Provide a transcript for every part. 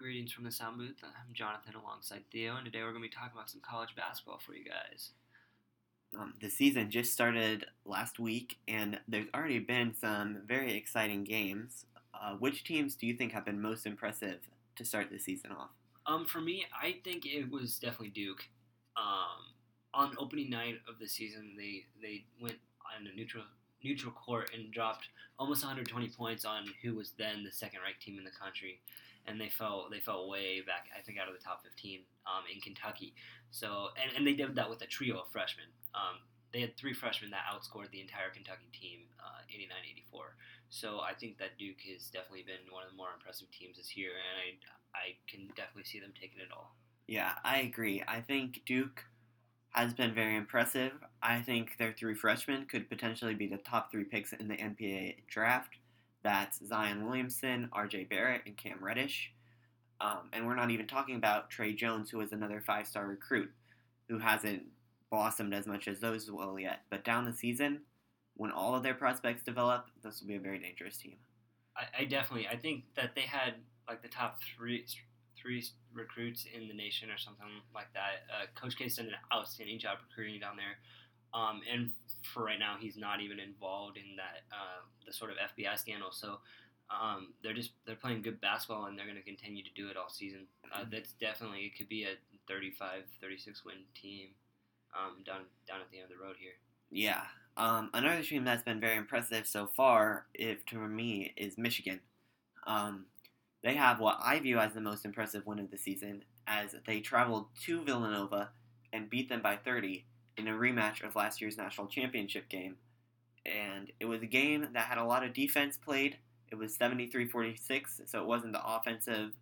Greetings from the sound booth. I'm Jonathan alongside Theo, and today we're going to be talking about some college basketball for you guys. Um, the season just started last week, and there's already been some very exciting games. Uh, which teams do you think have been most impressive to start the season off? Um, for me, I think it was definitely Duke. Um, on opening night of the season, they they went on a neutral neutral court and dropped almost 120 points on who was then the second ranked team in the country and they fell they fell way back. I think out of the top 15 um, in Kentucky. So and, and they did that with a trio of freshmen. Um, they had three freshmen that outscored the entire Kentucky team, uh, 89-84. So I think that Duke has definitely been one of the more impressive teams this year, and I I can definitely see them taking it all. Yeah, I agree. I think Duke has been very impressive. I think their three freshmen could potentially be the top three picks in the NCAA draft. That's Zion Williamson, R.J. Barrett, and Cam Reddish. Um, and we're not even talking about Tre Jones, who is another five-star recruit who hasn't blossomed as much as those will yet. But down the season, when all of their prospects develop, this will be a very dangerous team. I, I definitely, I think that they had like the top three three recruits in the nation or something like that. Uh, Coach K done an outstanding job recruiting down there. Um, and for right now, he's not even involved in that uh, the sort of FBI scandal. So um, they're just they're playing good basketball, and they're going to continue to do it all season. Uh, mm-hmm. that's definitely it could be a 35, 36 win team um, down down at the end of the road here. Yeah. Um, another team that's been very impressive so far, if to me, is Michigan. Um, they have what I view as the most impressive win of the season, as they traveled to Villanova and beat them by 30 in a rematch of last year's national championship game. And it was a game that had a lot of defense played. It was 73 46, so it wasn't the offensive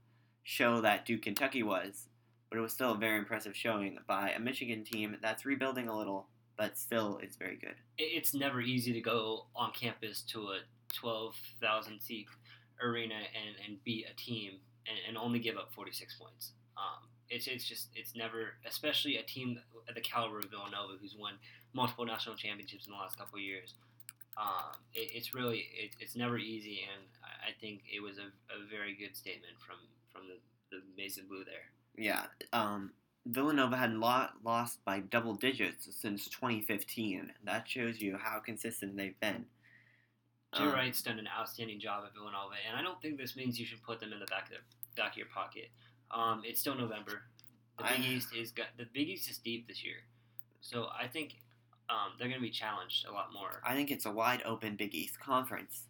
show that Duke Kentucky was, but it was still a very impressive showing by a Michigan team that's rebuilding a little, but still is very good. It's never easy to go on campus to a 12,000 seat arena and, and beat a team and, and only give up 46 points. Um, it's it's just it's never, especially a team at the caliber of Villanova, who's won multiple national championships in the last couple of years. Um, it, it's really it, it's never easy, and I think it was a, a very good statement from from the, the Maize and Blue there. Yeah, um, Villanova had lot, lost by double digits since 2015. That shows you how consistent they've been. Jay um, Wright's done an outstanding job at Villanova, and I don't think this means you should put them in the back of the back of your pocket. Um, it's still November. The Big I, East is got, the Big East is deep this year, so I think um, they're going to be challenged a lot more. I think it's a wide open Big East conference.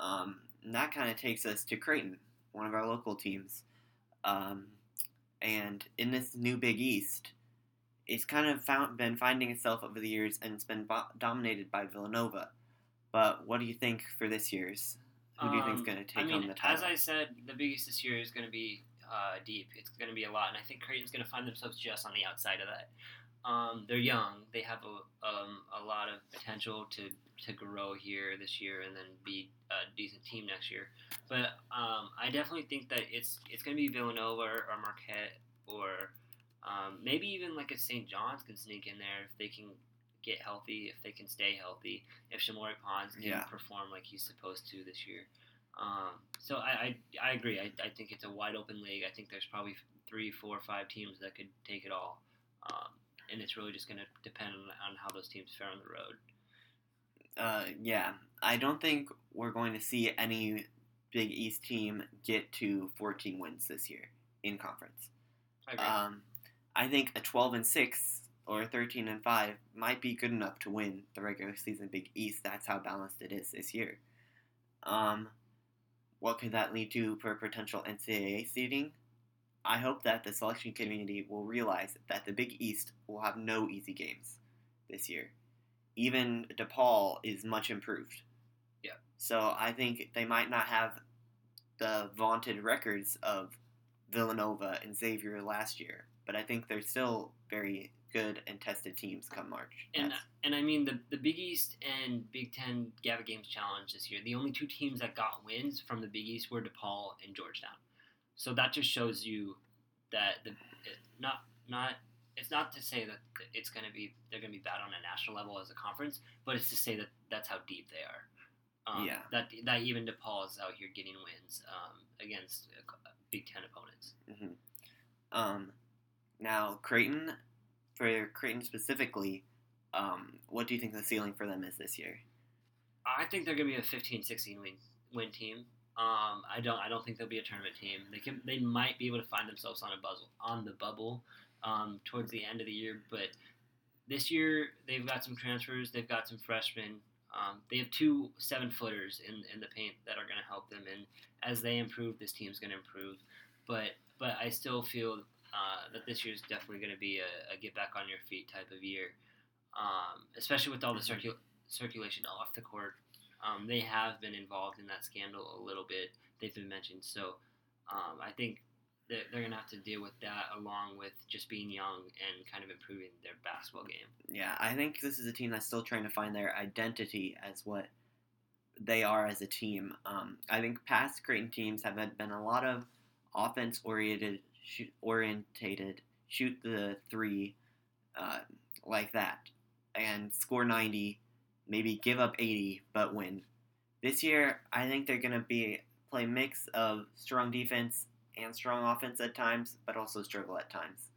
Um, and that kind of takes us to Creighton, one of our local teams. Um, and in this new Big East, it's kind of found, been finding itself over the years, and it's been bo- dominated by Villanova. But what do you think for this year's? Who do you think is um, going to take I mean, home the title? As I said, the Big East this year is going to be uh, deep. It's going to be a lot, and I think Creighton's going to find themselves just on the outside of that. Um, they're young. They have a, um, a lot of potential to, to grow here this year and then be a decent team next year. But um, I definitely think that it's it's going to be Villanova or, Marquette or um, maybe even like a St. John's can sneak in there if they can get healthy, if they can stay healthy, if Shamorie Ponds can yeah. perform like he's supposed to this year. Um, so I, I, I agree. I, I think it's a wide open league. I think there's probably three, four, five teams that could take it all. Um, and it's really just going to depend on, on how those teams fare on the road. Uh, yeah, I don't think we're going to see any Big East team get to 14 wins this year in conference. I, um, I think a 12 and 6 or 13 and 5 might be good enough to win the regular season Big East. That's how balanced it is this year. Um, what could that lead to for potential NCAA seeding? I hope that the selection community will realize that the Big East will have no easy games this year. Even DePaul is much improved. Yeah. So I think they might not have the vaunted records of Villanova and Xavier last year, but I think they're still very good and tested teams come March. And That's, and I mean the the Big East and Big Ten Gavitt Games Challenge this year. The only two teams that got wins from the Big East were DePaul and Georgetown. So that just shows you that the not not it's not to say that it's going to be they're going to be bad on a national level as a conference, but it's to say that that's how deep they are. Um, Yeah. That that even DePaul is out here getting wins um, against Big Ten opponents. Mm-hmm. Um, now Creighton, for Creighton specifically, um, what do you think the ceiling for them is this year? I think they're going to be a 15-16 win win team. Um, I don't I don't think they'll be a tournament team. They can they might be able to find themselves on a bubble on the bubble um, towards the end of the year, but this year they've got some transfers. They've got some freshmen. Um, they have two seven footers in, in the paint that are going to help them, and as they improve, this team's going to improve. But but I still feel uh, that this year is definitely going to be a, a get back on your feet type of year, um, especially with all the circul- circulation off the court. Um, they have been involved in that scandal a little bit. They've been mentioned, so um, I think that they're going to have to deal with that along with just being young and kind of improving their basketball game. Yeah, I think this is a team that's still trying to find their identity as what they are as a team. Um, I think past Creighton teams have been a lot of offense oriented, shoot, orientated, shoot the three, uh, like that, and score ninety, maybe give up eighty, but win. This year, I think they're gonna be play mix of strong defense and strong offense at times, but also struggle at times.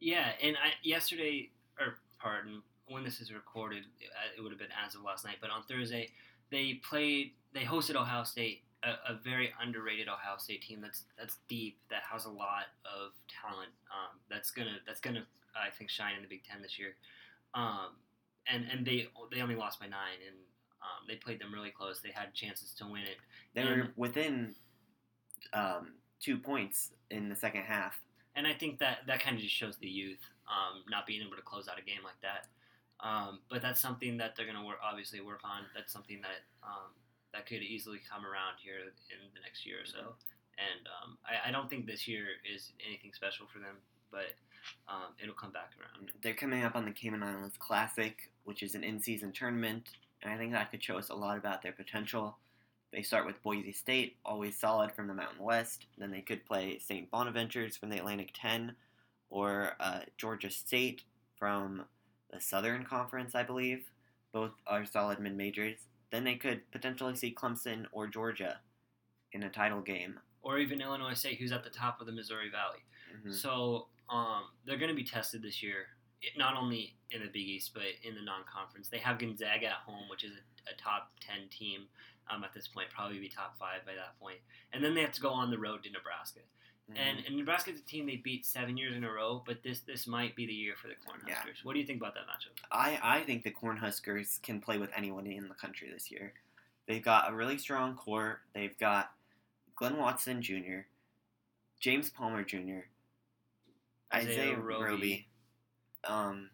Yeah, and I yesterday, or pardon, when this is recorded, uh, it would have been as of last night. But on Thursday, they played. They hosted Ohio State, a, a very underrated Ohio State team that's that's deep, that has a lot of talent. Um, that's gonna that's gonna I think shine in the Big Ten this year. Um, and and they they only lost by nine, and um, they played them really close. They had chances to win it. They And- were within um, two points in the second half. and I think that that kind of just shows the youth um, not being able to close out a game like that. Um, but that's something that they're going to work, obviously work on. That's something that um, that could easily come around here in the next year or so. And um, I, I don't think this year is anything special for them, but um, it'll come back around. They're coming up on the Cayman Islands Classic, which is an in-season tournament, and I think that could show us a lot about their potential. They start with Boise State, always solid from the Mountain West. Then they could play St. Bonaventures from the Atlantic 10, or uh, Georgia State from the Southern Conference, I believe. Both are solid mid majors. Then they could potentially see Clemson or Georgia in a title game. Or even Illinois State, who's at the top of the Missouri Valley. Mhm. So um, they're going to be tested this year, not only in the Big East but in the non-conference. They have Gonzaga at home, which is a, a top ten team um, at this point, probably be top five by that point. And then they have to go on the road to Nebraska. Mhm. And, and Nebraska's a team they beat seven years in a row, but this this might be the year for the Cornhuskers. Yeah. What do you think about that matchup? I, I think the Cornhuskers can play with anyone in the country this year. They've got a really strong core. They've got Glynn Watson Jr., James Palmer Jr., Isaiah, Roby, um,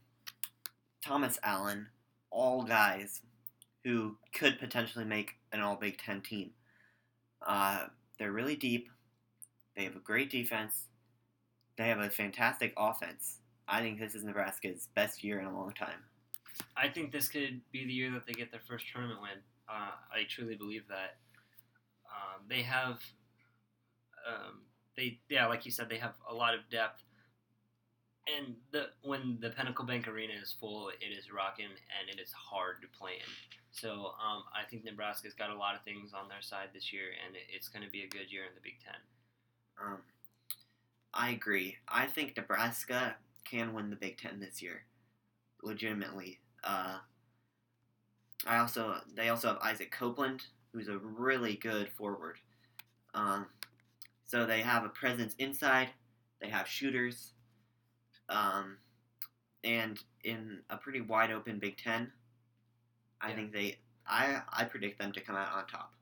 Thomas Allen, all guys who could potentially make an All Big Ten team. Uh, they're really deep. They have a great defense. They have a fantastic offense. I think this is Nebraska's best year in a long time. I think this could be the year that they get their first tournament win. Uh, I truly believe that. Um, they have, um, they yeah, like you said, they have a lot of depth. And the when the Pinnacle Bank Arena is full, it is rocking and it is hard to play in. So um, I think Nebraska's got a lot of things on their side this year, and it, it's going to be a good year in the Big Ten. Um, I agree. I think Nebraska can win the Big Ten this year, legitimately. Uh, I also they also have Isaac Copeland, who's a really good forward. Um, so they have a presence inside. They have shooters, um, and in a pretty wide open Big Ten, I Yeah. think they. I I predict them to come out on top.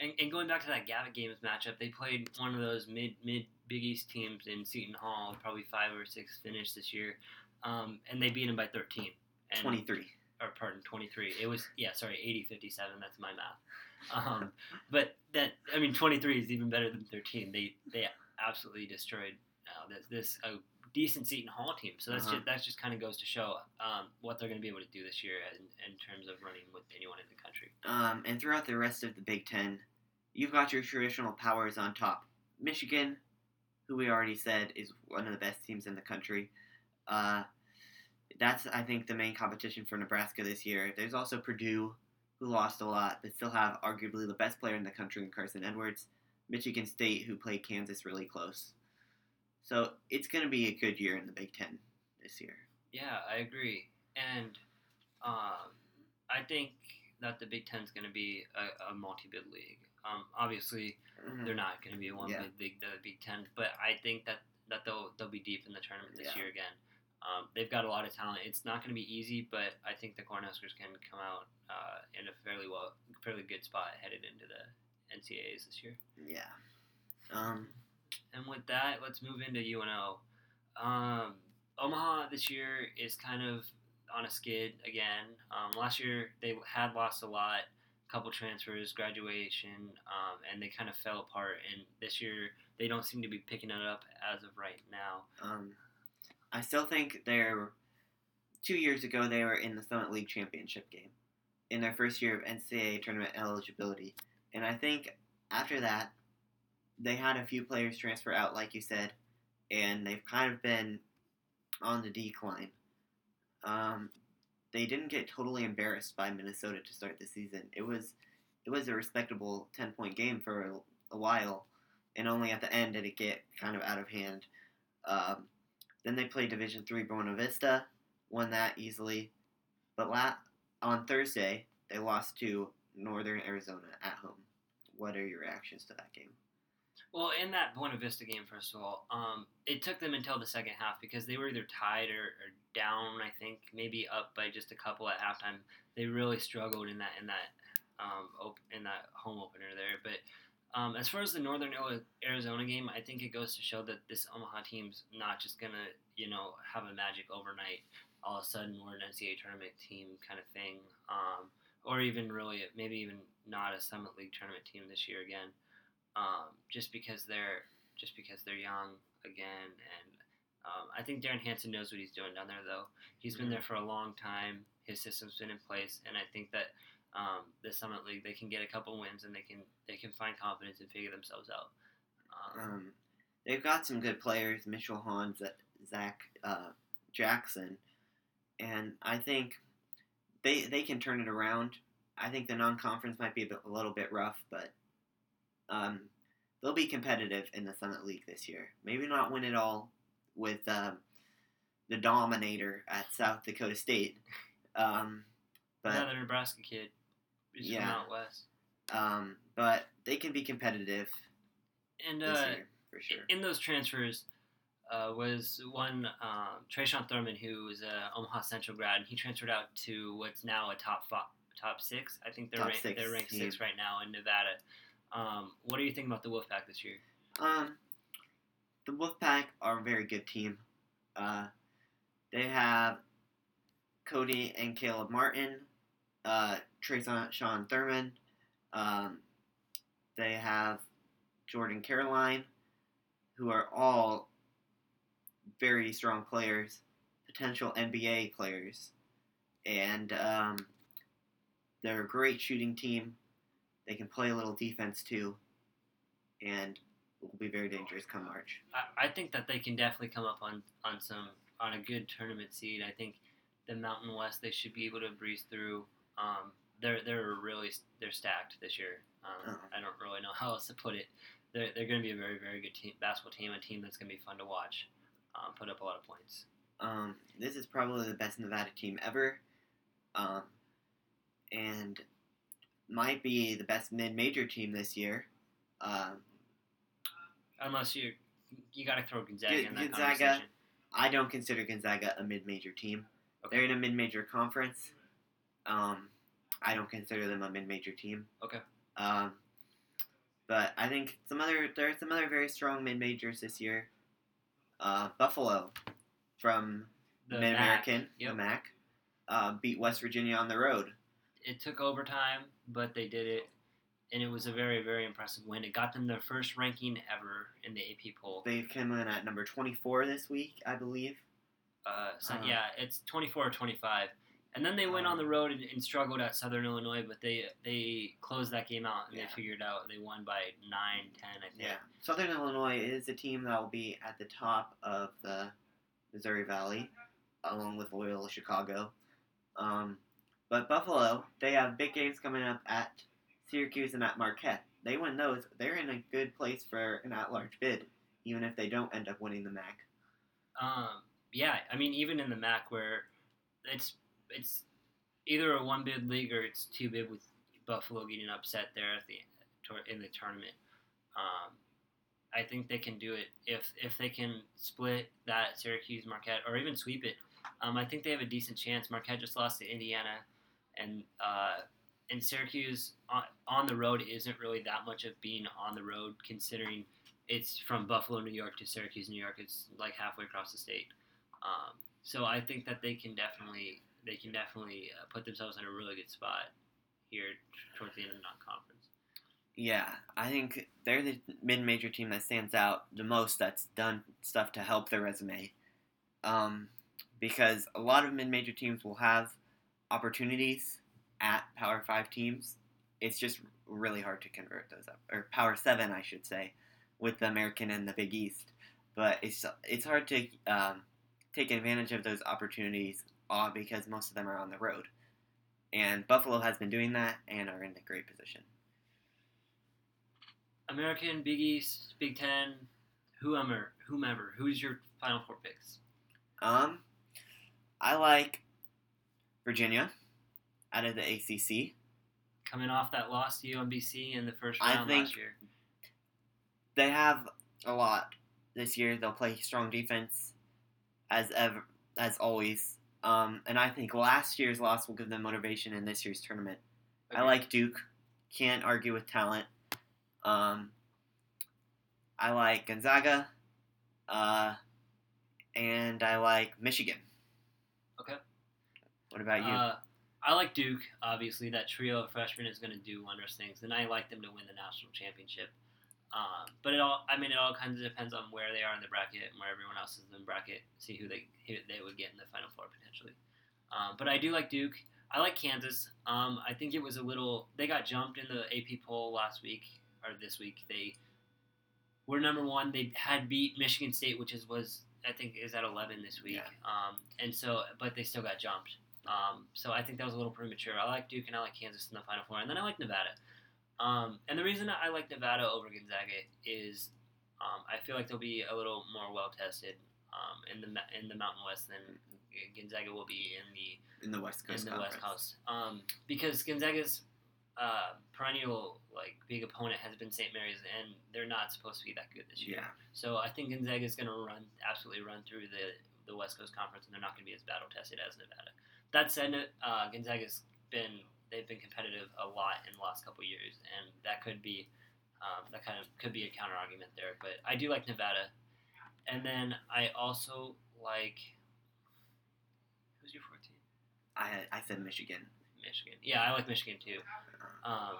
And, and going back to that Gavitt Games matchup, they played one of those mid mid Big East teams in Seton Hall, probably five or six finished this year, um, and they beat them by 13. And, Twenty three. Or pardon, 23. It was yeah, sorry, 80-57. That's my math. Um, but that I mean, 23 is even better than 13. They they absolutely destroyed uh, this this a decent Seton Hall team. So that's Uh-huh. just that just kind of goes to show um, what they're going to be able to do this year in, in terms of running with anyone in the country. Um, and throughout the rest of the Big Ten, you've got your traditional powers on top. Michigan, who we already said is one of the best teams in the country. Uh, that's, I think, the main competition for Nebraska this year. There's also Purdue, who lost a lot, but still have arguably the best player in the country in Carsen Edwards. Michigan State, who played Kansas really close. So it's going to be a good year in the Big Ten this year. Yeah, I agree, and um, I think that the Big Ten is going to be a, a multi-bid league. Um, obviously, they're not going to be one Yeah. bid league, the Big Ten, but I think that, that they'll they'll be deep in the tournament this Yeah. year again. Um, they've got a lot of talent. It's not going to be easy, but I think the Cornhuskers can come out uh, in a fairly well, fairly good spot headed into the NCAA's this year. Yeah. Um, And with that, let's move into UNO. Um, Omaha this year is kind of on a skid again. Um, last year they had lost a lot, couple transfers, graduation, um, and they kind of fell apart. And this year they don't seem to be picking it up as of right now. um, I still think they're. Two years ago, they were in the Summit League championship game in their first year of NCAA tournament eligibility. And I think after that, they had a few players transfer out, like you said, and they've kind of been on the decline. Um, they didn't get totally embarrassed by Minnesota to start the season. It was it was a respectable ten point game for a, a while, and only at the end did it get kind of out of hand. Um, then they played Division Three Buena Vista, won that easily, but la- on Thursday they lost to Northern Arizona at home. What are your reactions to that game? Well, in that Buena Vista game, first of all, um, it took them until the second half because they were either tied or, or down. I think maybe up by just a couple at halftime. They really struggled in that in that um, op- in that home opener there. But um, as far as the Northern Arizona game, I think it goes to show that this Omaha team's not just gonna you know have a magic overnight. All of a sudden, we're an NCAA tournament team kind of thing, um, or even really maybe even not a Summit League tournament team this year again um, just because they're just because they're young again, and um, I think Derrin Hansen knows what he's doing down there. Though he's been Mhm. there for a long time, his system's been in place, and I think that um, the Summit League they can get a couple wins and they can they can find confidence and figure themselves out. Um, Um, they've got some good players, Mitchell Hahn, Zach uh, Jackson, and I think they they can turn it around. I think the non-conference might be a, bit, a little bit rough, but um, they'll be competitive in the Summit League this year. Maybe not win it all with um, the Dauminator at South Dakota State, um, but another Nebraska kid, is from Yeah. out west, um, but they can be competitive and this uh, year for sure. in those transfers uh, was one um, Tre'Shawn Thurman, who was a Omaha Central grad, and he transferred out to what's now a top five, top six. I think they're Top ranked, six they're ranked six right now in Nevada. Um, what do you think about the Wolfpack this year? Um, the Wolfpack are a very good team. Uh, they have Cody and Caleb Martin, uh, Tre'Shawn Thurman. Um, they have Jordan Caroline, who are all very strong players, potential NBA players, and um, they're a great shooting team. They can play a little defense too, and it will be very dangerous come March. I, I think that they can definitely come up on, on some on a good tournament seed. I think the Mountain West they should be able to breeze through. Um, they're they're really they're stacked this year. Um, Uh-huh. I don't really know how else to put it. They're, they're going to be a very very good team basketball team, a team that's going to be fun to watch. Um, put up a lot of points. Um, this is probably the best Nevada team ever, um, and might be the best mid-major team this year. Um, Unless you you got to throw Gonzaga Gon- in that Gonzaga. conversation. I don't consider Gonzaga a mid-major team. Okay. They're in a mid-major conference. Um, I don't consider them a mid-major team. Okay. Um, but I think some other there are some other very strong mid-majors this year. Uh, Buffalo from The Mid American, Yep. the MAC, uh, beat West Virginia on the road. It took overtime, but they did it, and it was a very very impressive win. It got them their first ranking ever in the AP poll. They came in at number 24 this week, I believe. Uh, so, Uh-huh. yeah, it's 24 or 25. And then they went on the road and, and struggled at Southern Illinois, but they they closed that game out and Yeah. they figured out they won by 9, 10, I think. Yeah. Southern Illinois is a team that will be at the top of the Missouri Valley, along with Loyola Chicago. Um, But Buffalo, they have big games coming up at Syracuse and at Marquette. They win those, they're in a good place for an at-large bid, even if they don't end up winning the MAC. Um, yeah, I mean, even in the MAC, where it's it's either a one bid league or it's two bid with Buffalo getting upset there at the in the tournament. Um, I think they can do it if if they can split that Syracuse Marquette or even sweep it. Um, I think they have a decent chance. Marquette just lost to Indiana, and uh, and Syracuse on, on the road isn't really that much of being on the road considering it's from Buffalo, New York to Syracuse, New York. It's like halfway across the state. Um, so I think that they can definitely they can definitely uh, put themselves in a really good spot here towards the end of the non-conference. Yeah, I think they're the mid-major team that stands out the most. That's done stuff to help their resume, um, because a lot of mid-major teams will have opportunities at Power Five teams. It's just really hard to convert those up, or Power Seven, I should say, with the American and the Big East. But it's it's hard to um, take advantage of those opportunities uh, because most of them are on the road. And Buffalo has been doing that and are in a great position. American, Big East, Big Ten, whomever, whomever. Who's your final four picks? Um, I like Virginia out of the ACC. Coming off that loss to UMBC in the first round I think last year. They have a lot this year. They'll play strong defense as ever, as always. Um, and I think last year's loss will give them motivation in this year's tournament. I like Duke. Can't argue with talent. Um, I like Gonzaga. Uh, and I like Michigan. Okay. What about you? Uh, I like Duke. Obviously, that trio of freshmen is going to do wondrous things, and I like them to win the national championship. Um, but it all, I mean, it all kind of depends on where they are in the bracket and where everyone else is in the bracket. See who they who they would get in the final four potentially. Um, but I do like Duke. I like Kansas. Um, I think it was a little. They got jumped in the AP poll last week or this week. They were number one. They had beat Michigan State, which is was I think is at eleven this week. Yeah. Um, and so, but they still got jumped. Um, so I think that was a little premature. I like Duke and I like Kansas in the Final Four, and then I like Nevada. Um, and the reason I like Nevada over Gonzaga is um, I feel like they'll be a little more well tested um, in the in the Mountain West than Gonzaga will be in the in the West Coast in the Conference. West Coast. Um, because Gonzaga's uh, perennial like big opponent has been St. Mary's, and they're not supposed to be that good this year. Yeah. So I think Gonzaga is going to run absolutely run through the the West Coast Conference, and they're not going to be as battle tested as Nevada. That said, uh, Gonzaga's been they've been competitive a lot in the last couple years, and that could be um, that kind of could be a counter argument there. But I do like Nevada, and then I also like who's your 14? I I said Michigan. Michigan. Yeah, I like Michigan too. Um,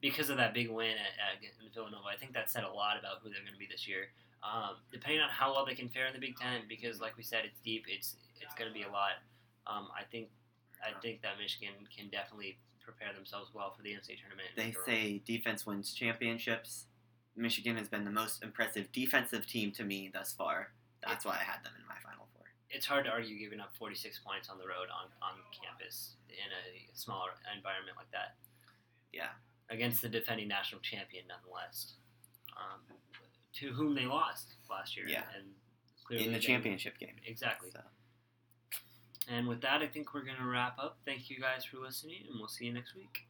because of that big win at, at in Villanova, I think that said a lot about who they're going to be this year. Um, depending on how well they can fare in the Big Ten, because like we said, it's deep. It's it's going to be a lot. Um, I think I think that Michigan can definitely prepare themselves well for the NCAA tournament. They say defense wins championships. Michigan has been the most impressive defensive team to me thus far. That's why I had them in my final four. it's hard to argue giving up 46 points on the road on, on campus in a smaller environment like that. Yeah. Against the defending national champion, nonetheless, um, to whom they lost last year. Yeah. And clearly in the championship game. Exactly. So. And with that, I think we're going to wrap up. Thank you guys for listening, and we'll see you next week.